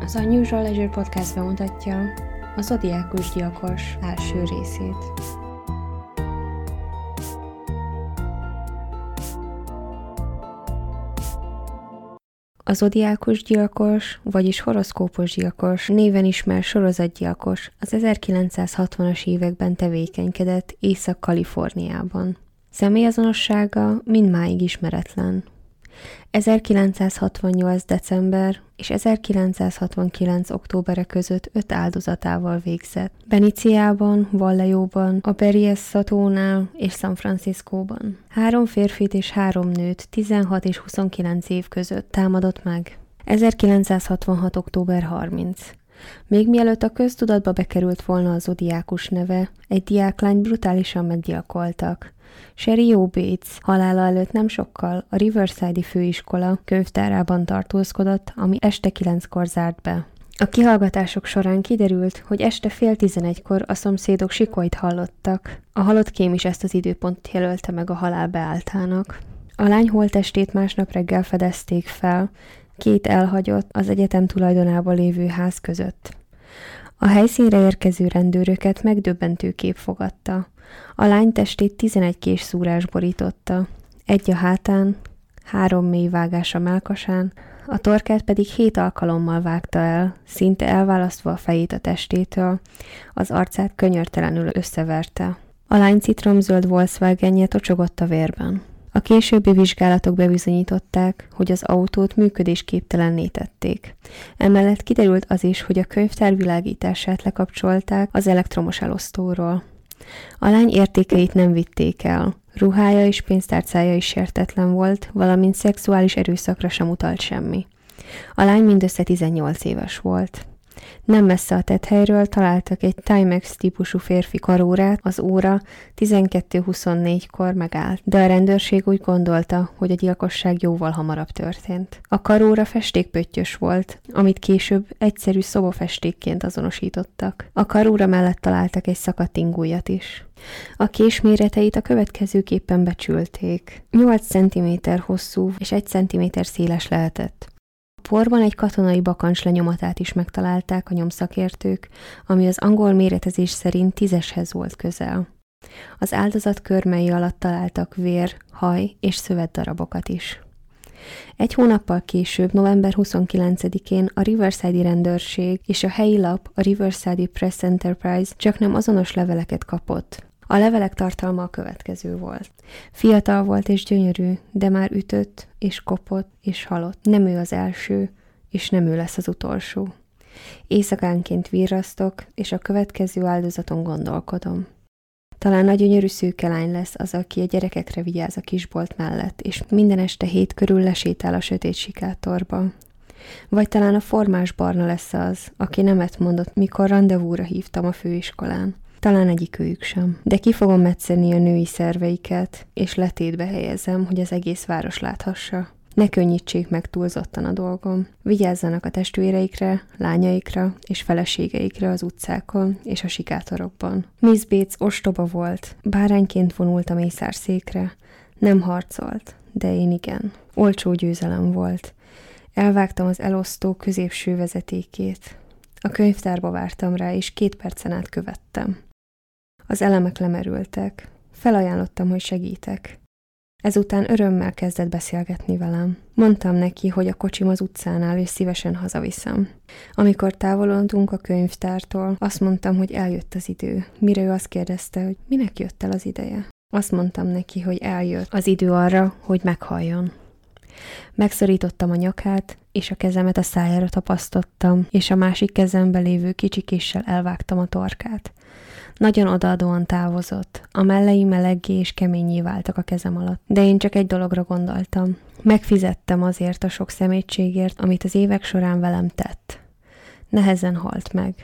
Az Unusual Leisure Podcast bemutatja a Zodiákus Gyilkos első részét. A zodiákus gyilkos, vagyis horoszkópos gyilkos, néven ismer sorozatgyilkos az 1960-as években tevékenykedett Észak-Kaliforniában. Személyazonossága mindmáig ismeretlen. 1968. december és 1969. októbere között öt áldozatával végzett. Beniciában, Vallejóban, a Berriessatónál és San Franciscóban. Három férfit és három nőt 16 és 29 év között támadott meg. 1966. október 30. Még mielőtt a köztudatba bekerült volna az zodiákus neve, egy diáklány brutálisan meggyilkoltak. Sherry Joe Bates halála előtt nem sokkal a Riverside-i főiskola könyvtárában tartózkodott, ami este kilenckor zárt be. A kihallgatások során kiderült, hogy este fél tizenegykor a szomszédok sikolyt hallottak. A halott kém is ezt az időpontot jelölte meg a halál beáltának. A lány holtestét másnap reggel fedezték fel, két elhagyott, az egyetem tulajdonában lévő ház között. A helyszínre érkező rendőröket megdöbbentő kép fogadta. A lány testét 11 kés szúrás borította, egy a hátán, három mély vágás a melkasán, a torkát pedig hét alkalommal vágta el, szinte elválasztva a fejét a testétől, az arcát könyörtelenül összeverte. A lány citromzöld Volkswagenje tocsogott a vérben. A későbbi vizsgálatok bebizonyították, hogy az autót működésképtelenné tették. Emellett kiderült az is, hogy a könyvtár világítását lekapcsolták az elektromos elosztóról. A lány értékeit nem vitték el. Ruhája és pénztárcája is sértetlen volt, valamint szexuális erőszakra sem utalt semmi. A lány mindössze 18 éves volt. Nem messze a tethelyről találtak egy Timex típusú férfi karórát, az óra 12.24-kor megállt, de a rendőrség úgy gondolta, hogy a gyilkosság jóval hamarabb történt. A karóra festékpöttyös volt, amit később egyszerű szobafestékként azonosítottak. A karóra mellett találtak egy szakadt ingújat is. A kés méreteit a következőképpen becsülték. 8 cm hosszú és 1 cm széles lehetett porban egy katonai bakancs lenyomatát is megtalálták a nyomszakértők, ami az angol méretezés szerint tízeshez volt közel. Az áldozat körmei alatt találtak vér, haj és szövetdarabokat is. Egy hónappal később, november 29-én a Riverside rendőrség és a helyi lap, a Riverside Press Enterprise csak nem azonos leveleket kapott, a levelek tartalma a következő volt. Fiatal volt és gyönyörű, de már ütött és kopott és halott. Nem ő az első, és nem ő lesz az utolsó. Éjszakánként virrasztok, és a következő áldozaton gondolkodom. Talán a gyönyörű szűke lány lesz az, aki a gyerekekre vigyáz a kisbolt mellett, és minden este hét körül lesétál a sötét sikátorba. Vagy talán a formás barna lesz az, aki nemet mondott, mikor rendezvúra hívtam a főiskolán. Talán egyikőjük sem. De ki fogom metszeni a női szerveiket, és letétbe helyezem, hogy az egész város láthassa. Ne könnyítsék meg túlzottan a dolgom. Vigyázzanak a testvéreikre, lányaikra és feleségeikre az utcákon és a sikátorokban. Miss Bates ostoba volt, bárányként vonult a mészárszékre. Nem harcolt, de én igen. Olcsó győzelem volt. Elvágtam az elosztó középső vezetékét. A könyvtárba vártam rá, és két percen át követtem. Az elemek lemerültek. Felajánlottam, hogy segítek. Ezután örömmel kezdett beszélgetni velem. Mondtam neki, hogy a kocsim az utcánál, és szívesen hazaviszem. Amikor távolodtunk a könyvtártól, azt mondtam, hogy eljött az idő. Mire ő azt kérdezte, hogy minek jött el az ideje. Azt mondtam neki, hogy eljött az idő arra, hogy meghalljon. Megszorítottam a nyakát, és a kezemet a szájára tapasztottam, és a másik kezembe lévő kicsikéssel elvágtam a torkát. Nagyon odaadóan távozott. A mellei meleggé és keményé váltak a kezem alatt. De én csak egy dologra gondoltam. Megfizettem azért a sok szemétségért, amit az évek során velem tett. Nehezen halt meg.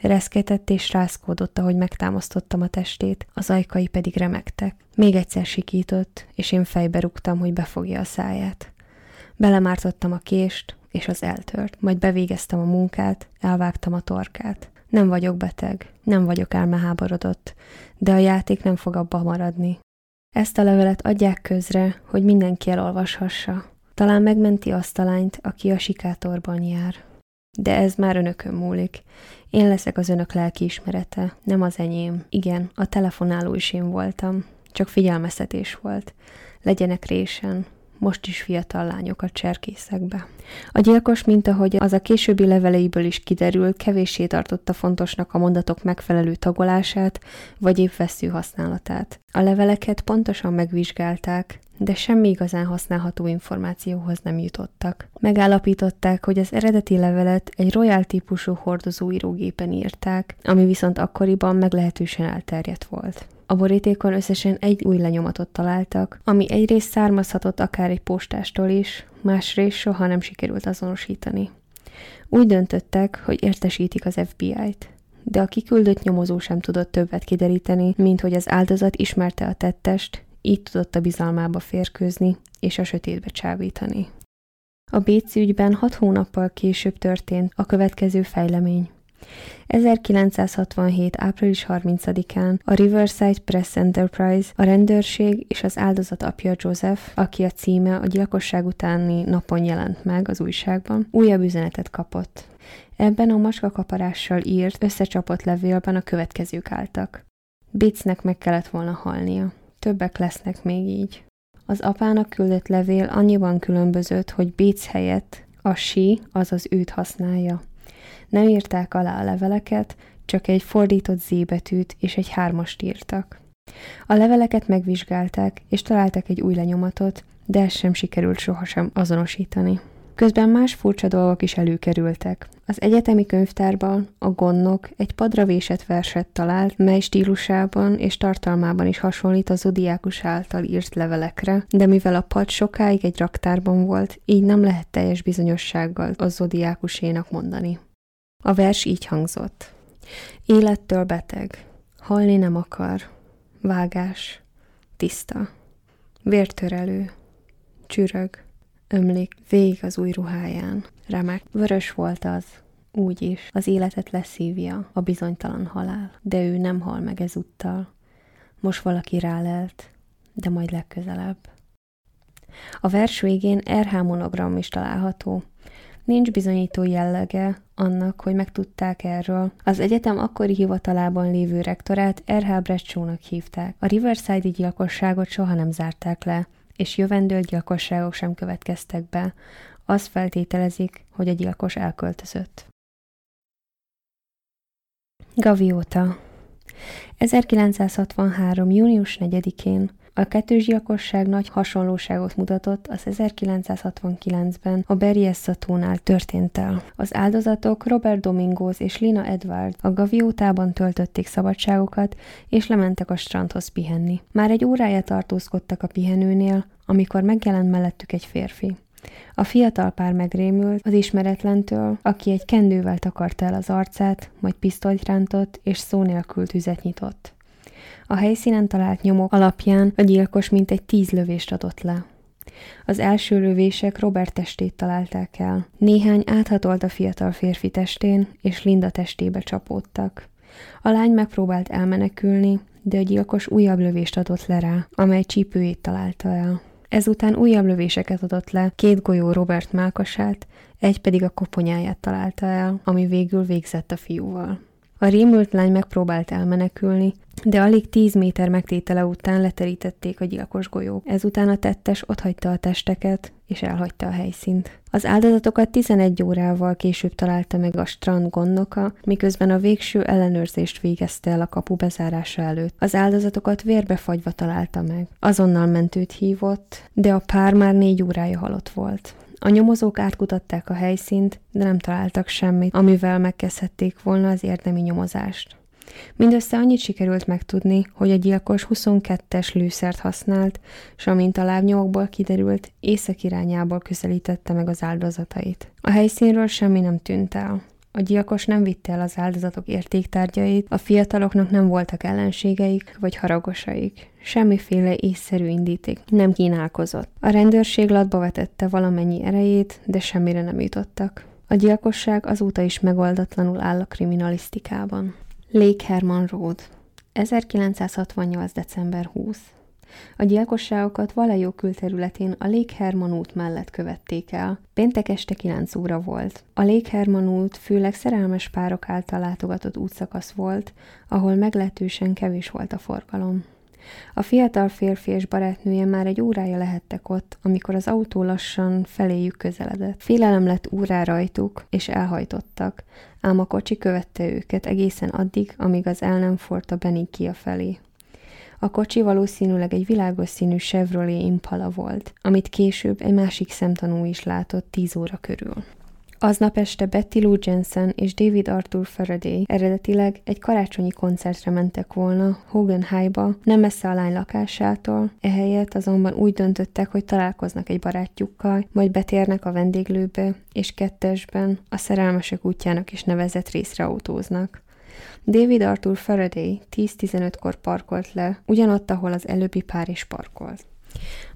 Reszketett és rászkódott, ahogy megtámasztottam a testét, az ajkai pedig remektek. Még egyszer sikított, és én fejbe rúgtam, hogy befogja a száját. Belemártottam a kést, és az eltört. Majd bevégeztem a munkát, elvágtam a torkát. Nem vagyok beteg, nem vagyok elmeháborodott, de a játék nem fog abba maradni. Ezt a levelet adják közre, hogy mindenki elolvashassa. Talán megmenti azt a lányt, aki a sikátorban jár. De ez már önökön múlik. Én leszek az önök lelkiismerete, nem az enyém. Igen, a telefonáló is én voltam. Csak figyelmeztetés volt. Legyenek résen, most is fiatal lányokat cserkészek be. A gyilkos, mint ahogy az a későbbi leveleiből is kiderül, kevéssé tartotta fontosnak a mondatok megfelelő tagolását, vagy épp vesző használatát. A leveleket pontosan megvizsgálták, de semmi igazán használható információhoz nem jutottak. Megállapították, hogy az eredeti levelet egy Royal típusú hordozóírógépen írták, ami viszont akkoriban meglehetősen elterjedt volt. A borítékon összesen egy új lenyomatot találtak, ami egyrészt származhatott akár egy postástól is, másrészt soha nem sikerült azonosítani. Úgy döntöttek, hogy értesítik az FBI-t. De a kiküldött nyomozó sem tudott többet kideríteni, mint hogy az áldozat ismerte a tettest, így tudott a bizalmába férkőzni és a sötétbe csábítani. A Béci ügyben hat hónappal később történt a következő fejlemény. 1967. április 30-án a Riverside Press Enterprise, a rendőrség és az áldozat apja Joseph, aki a címe a gyilkosság utáni napon jelent meg az újságban, újabb üzenetet kapott. Ebben a maskakaparással írt, összecsapott levélben a következők álltak. Bitznek meg kellett volna halnia. Többek lesznek még így. Az apának küldött levél annyiban különbözött, hogy Béc helyett a sí, azaz őt használja. Nem írták alá a leveleket, csak egy fordított zébetűt és egy hármast írtak. A leveleket megvizsgálták, és találtak egy új lenyomatot, de ezt sem sikerült sohasem azonosítani. Közben más furcsa dolgok is előkerültek. Az egyetemi könyvtárban a gonnok egy padra vésett verset talált, mely stílusában és tartalmában is hasonlít a zodiákus által írt levelekre, de mivel a pad sokáig egy raktárban volt, így nem lehet teljes bizonyossággal a zodiákusénak mondani. A vers így hangzott. Élettől beteg, halni nem akar, vágás, tiszta, vértörelő, csürög, ömlik végig az új ruháján. Remek, vörös volt az, úgy is, az életet leszívja a bizonytalan halál, de ő nem hal meg ezúttal. Most valaki rálelt, de majd legközelebb. A vers végén RH monogram is található, Nincs bizonyító jellege annak, hogy megtudták erről. Az egyetem akkori hivatalában lévő rektorát R.H. Brecsónak hívták. A Riverside-i gyilkosságot soha nem zárták le, és jövendő gyilkosságok sem következtek be. Azt feltételezik, hogy a gyilkos elköltözött. Gaviota 1963. június 4-én a kettős gyilkosság nagy hasonlóságot mutatott az 1969-ben a Berriessatónál történt el. Az áldozatok Robert Domingos és Lina Edward a Gaviótában töltötték szabadságokat, és lementek a strandhoz pihenni. Már egy órája tartózkodtak a pihenőnél, amikor megjelent mellettük egy férfi. A fiatal pár megrémült az ismeretlentől, aki egy kendővel takarta el az arcát, majd pisztolyt rántott és szó nélkül tüzet nyitott. A helyszínen talált nyomok alapján a gyilkos mintegy tíz lövést adott le. Az első lövések Robert testét találták el. Néhány áthatolt a fiatal férfi testén, és Linda testébe csapódtak. A lány megpróbált elmenekülni, de a gyilkos újabb lövést adott le rá, amely csípőjét találta el. Ezután újabb lövéseket adott le, két golyó Robert mákasát, egy pedig a koponyáját találta el, ami végül végzett a fiúval. A rémült lány megpróbált elmenekülni, de alig tíz méter megtétele után leterítették a gyilkos golyók. Ezután a tettes otthagyta a testeket, és elhagyta a helyszínt. Az áldozatokat 11 órával később találta meg a strand gondnoka, miközben a végső ellenőrzést végezte el a kapu bezárása előtt. Az áldozatokat vérbefagyva találta meg. Azonnal mentőt hívott, de a pár már négy órája halott volt. A nyomozók átkutatták a helyszínt, de nem találtak semmit, amivel megkezdhették volna az érdemi nyomozást. Mindössze annyit sikerült megtudni, hogy a gyilkos 22-es lőszert használt, és amint a lábnyomokból kiderült, észak irányából közelítette meg az áldozatait. A helyszínről semmi nem tűnt el. A gyilkos nem vitte el az áldozatok értéktárgyait, a fiataloknak nem voltak ellenségeik vagy haragosaik. Semmiféle észszerű indíték nem kínálkozott. A rendőrség latba vetette valamennyi erejét, de semmire nem jutottak. A gyilkosság azóta is megoldatlanul áll a kriminalisztikában. Lake Herman Road 1968. december 20 A gyilkosságokat Valajó külterületén a Lake Herman út mellett követték el. Péntek este 9 óra volt. A Lake Herman út főleg szerelmes párok által látogatott útszakasz volt, ahol meglehetősen kevés volt a forgalom. A fiatal férfi és barátnője már egy órája lehettek ott, amikor az autó lassan feléjük közeledett. Félelem lett úrá rajtuk, és elhajtottak, ám a kocsi követte őket egészen addig, amíg az el nem fort a Benikia felé. A kocsi valószínűleg egy világos színű Chevrolet Impala volt, amit később egy másik szemtanú is látott tíz óra körül. Aznap este Betty Lou Jensen és David Arthur Faraday eredetileg egy karácsonyi koncertre mentek volna Hogan High-ba, nem messze a lány lakásától, ehelyett azonban úgy döntöttek, hogy találkoznak egy barátjukkal, majd betérnek a vendéglőbe, és kettesben a szerelmesek útjának is nevezett részre autóznak. David Arthur Faraday 10-15-kor parkolt le, ugyanott, ahol az előbbi pár is parkolt.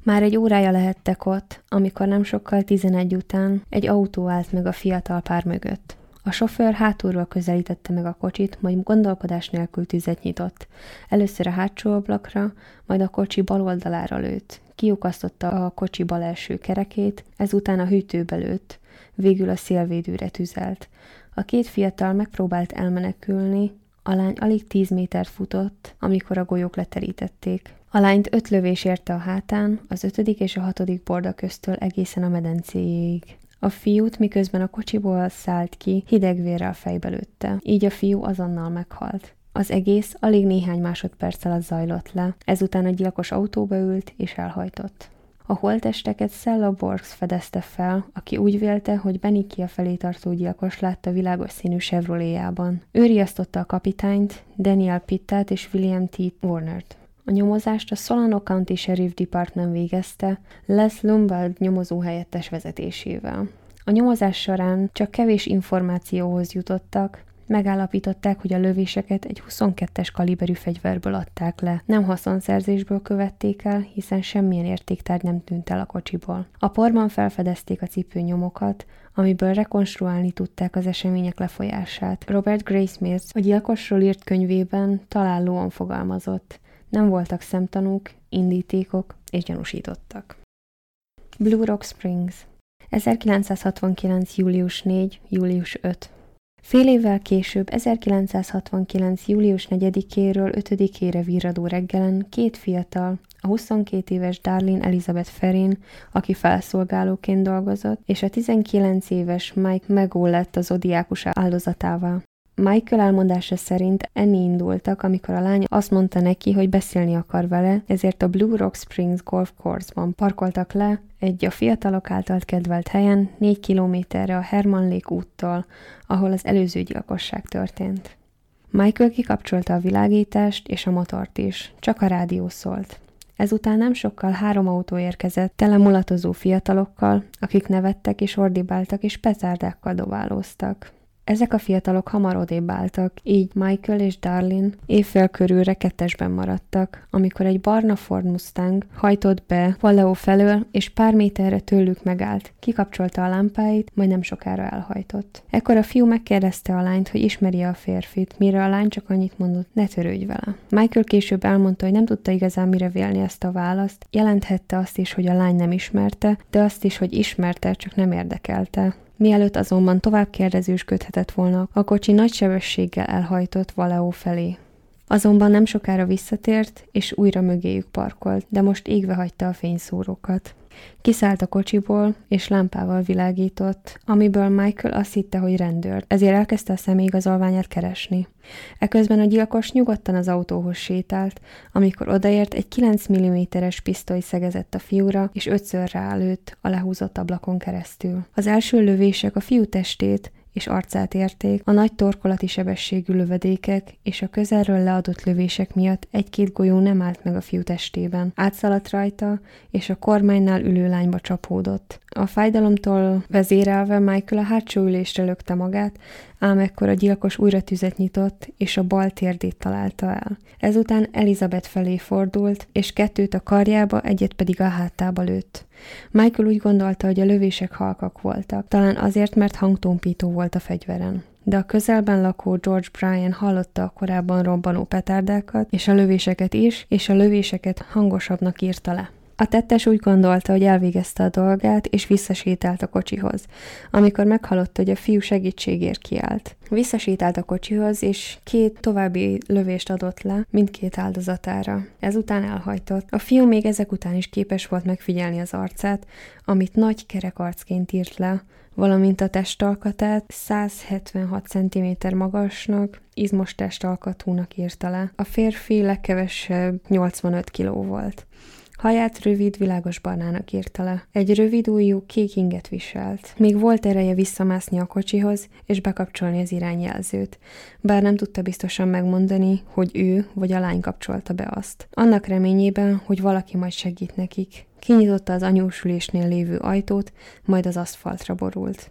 Már egy órája lehettek ott, amikor nem sokkal 11 után egy autó állt meg a fiatal pár mögött. A sofőr hátulról közelítette meg a kocsit, majd gondolkodás nélkül tüzet nyitott. Először a hátsó ablakra, majd a kocsi bal oldalára lőtt. Kiukasztotta a kocsi bal első kerekét, ezután a hűtőbe lőtt, végül a szélvédőre tüzelt. A két fiatal megpróbált elmenekülni, a lány alig tíz métert futott, amikor a golyók leterítették. A lányt öt lövés érte a hátán, az ötödik és a hatodik borda köztől egészen a medencéjéig. A fiút, miközben a kocsiból szállt ki, hidegvérrel fejbe lőtte, így a fiú azonnal meghalt. Az egész alig néhány másodperc alatt zajlott le, ezután a gyilkos autóba ült és elhajtott. A holtesteket Sella Borgs fedezte fel, aki úgy vélte, hogy Benikia felé tartó gyilkos látta világos színű Chevroletjában. Ő riasztotta a kapitányt, Daniel Pittát és William T. Warnert. A nyomozást a Solano County Sheriff Department végezte Les Lombard nyomozóhelyettes vezetésével. A nyomozás során csak kevés információhoz jutottak, Megállapították, hogy a lövéseket egy 22-es kaliberű fegyverből adták le. Nem haszonszerzésből követték el, hiszen semmilyen értéktárgy nem tűnt el a kocsiból. A porban felfedezték a cipőnyomokat, amiből rekonstruálni tudták az események lefolyását. Robert Graysmith a gyilkosról írt könyvében találóan fogalmazott. Nem voltak szemtanúk, indítékok és gyanúsítottak. Blue Rock Springs 1969. július 4. július 5. Fél évvel később, 1969. július 4-éről 5-ére virradó reggelen két fiatal, a 22 éves Darlene Elizabeth Ferin, aki felszolgálóként dolgozott, és a 19 éves Mike Megó lett az odiákus áldozatává. Michael elmondása szerint enni indultak, amikor a lány azt mondta neki, hogy beszélni akar vele, ezért a Blue Rock Springs Golf Course-ban parkoltak le, egy a fiatalok által kedvelt helyen, négy kilométerre a Herman Lake úttól, ahol az előző gyilkosság történt. Michael kikapcsolta a világítást és a motort is, csak a rádió szólt. Ezután nem sokkal három autó érkezett, tele mulatozó fiatalokkal, akik nevettek és ordibáltak és petárdákkal dobálóztak. Ezek a fiatalok hamar odébb álltak, így Michael és Darlin évfél körülre kettesben maradtak, amikor egy barna Ford Mustang hajtott be Valleó felől, és pár méterre tőlük megállt. Kikapcsolta a lámpáit, majd nem sokára elhajtott. Ekkor a fiú megkérdezte a lányt, hogy ismeri a férfit, mire a lány csak annyit mondott, ne törődj vele. Michael később elmondta, hogy nem tudta igazán mire vélni ezt a választ, jelenthette azt is, hogy a lány nem ismerte, de azt is, hogy ismerte, csak nem érdekelte. Mielőtt azonban tovább kérdezősködhetett volna, a kocsi nagy sebességgel elhajtott Valeo felé. Azonban nem sokára visszatért, és újra mögéjük parkolt, de most égve hagyta a fényszórókat. Kiszállt a kocsiból, és lámpával világított, amiből Michael azt hitte, hogy rendőr, ezért elkezdte a személyigazolványát keresni. Eközben a gyilkos nyugodtan az autóhoz sétált, amikor odaért, egy 9 mm-es pisztoly szegezett a fiúra, és ötször rálőtt a lehúzott ablakon keresztül. Az első lövések a fiú testét, és arcát érték, a nagy torkolati sebességű lövedékek és a közelről leadott lövések miatt egy-két golyó nem állt meg a fiú testében. Átszaladt rajta, és a kormánynál ülő lányba csapódott. A fájdalomtól vezérelve Michael a hátsó ülésre lökte magát, ám ekkor a gyilkos újra tüzet nyitott, és a bal térdét találta el. Ezután Elizabeth felé fordult, és kettőt a karjába, egyet pedig a hátába lőtt. Michael úgy gondolta, hogy a lövések halkak voltak, talán azért, mert hangtompító volt a fegyveren. de a közelben lakó George Bryan hallotta a korábban robbanó petárdákat, és a lövéseket is, és a lövéseket hangosabbnak írta le. A tettes úgy gondolta, hogy elvégezte a dolgát, és visszasétált a kocsihoz, amikor meghallotta, hogy a fiú segítségért kiállt. Visszasétált a kocsihoz, és két további lövést adott le mindkét áldozatára. Ezután elhajtott. A fiú még ezek után is képes volt megfigyelni az arcát, amit nagy kerek arcként írt le, valamint a testalkatát 176 cm magasnak, izmos testalkatúnak írta le. A férfi legkevesebb 85 kg volt. Haját rövid, világos barnának írta le. Egy rövid ujjú kék inget viselt. Még volt ereje visszamászni a kocsihoz, és bekapcsolni az irányjelzőt. Bár nem tudta biztosan megmondani, hogy ő vagy a lány kapcsolta be azt. Annak reményében, hogy valaki majd segít nekik. Kinyitotta az anyósülésnél lévő ajtót, majd az aszfaltra borult.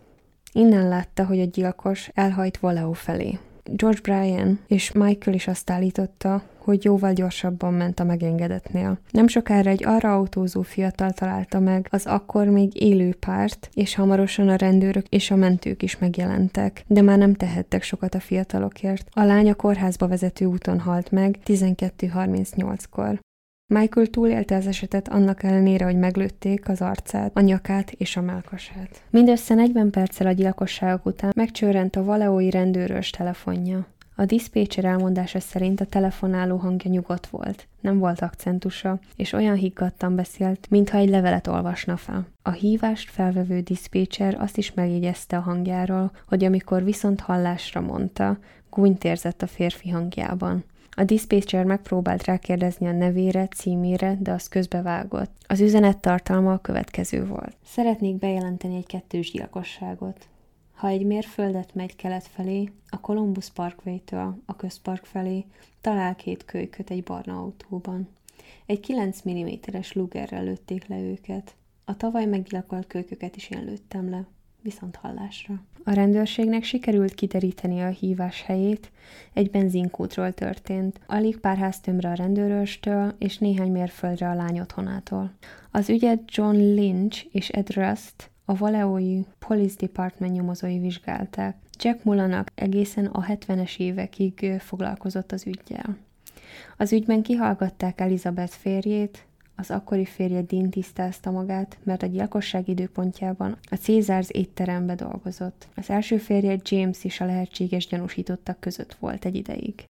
Innen látta, hogy a gyilkos elhajt Valeo felé. George Bryan és Michael is azt állította, hogy jóval gyorsabban ment a megengedetnél. Nem sokára egy arra autózó fiatal találta meg az akkor még élő párt, és hamarosan a rendőrök és a mentők is megjelentek, de már nem tehettek sokat a fiatalokért. A lány a kórházba vezető úton halt meg 12.38-kor. Michael túlélte az esetet annak ellenére, hogy meglőtték az arcát, a nyakát és a melkasát. Mindössze 40 perccel a gyilkosságok után megcsörrent a valeói rendőrös telefonja. A diszpécser elmondása szerint a telefonáló hangja nyugodt volt, nem volt akcentusa, és olyan higgadtan beszélt, mintha egy levelet olvasna fel. A hívást felvevő diszpécser azt is megjegyezte a hangjáról, hogy amikor viszont hallásra mondta, gúnyt érzett a férfi hangjában. A diszpécser megpróbált rákérdezni a nevére, címére, de az közbevágott. Az üzenet tartalma a következő volt. Szeretnék bejelenteni egy kettős gyilkosságot. Ha egy mérföldet megy kelet felé, a Columbus Parkway-től a közpark felé, talál két kölyköt egy barna autóban. Egy 9 mm-es lugerrel lőtték le őket. A tavaly meggyilkolt kölyköket is én lőttem le viszont hallásra. A rendőrségnek sikerült kideríteni a hívás helyét, egy benzinkútról történt, alig pár háztömbre a rendőröstől és néhány mérföldre a lány otthonától. Az ügyet John Lynch és Ed Rust, a Valeói Police Department nyomozói vizsgálták. Jack Mullanak egészen a 70-es évekig foglalkozott az ügyjel. Az ügyben kihallgatták Elizabeth férjét, az akkori férje Dean tisztázta magát, mert a gyilkosság időpontjában a Caesars étterembe dolgozott. Az első férje James is a lehetséges gyanúsítottak között volt egy ideig.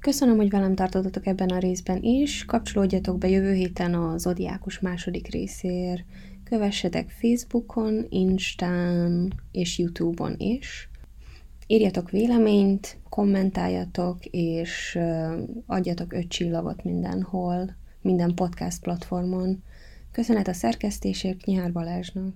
Köszönöm, hogy velem tartottatok ebben a részben is. Kapcsolódjatok be jövő héten a Zodiákus második részér. Kövessetek Facebookon, Instán és Youtube-on is. Írjatok véleményt, kommentáljatok, és adjatok öt csillagot mindenhol, minden podcast platformon. Köszönet a szerkesztésért Nyár Balázsnak!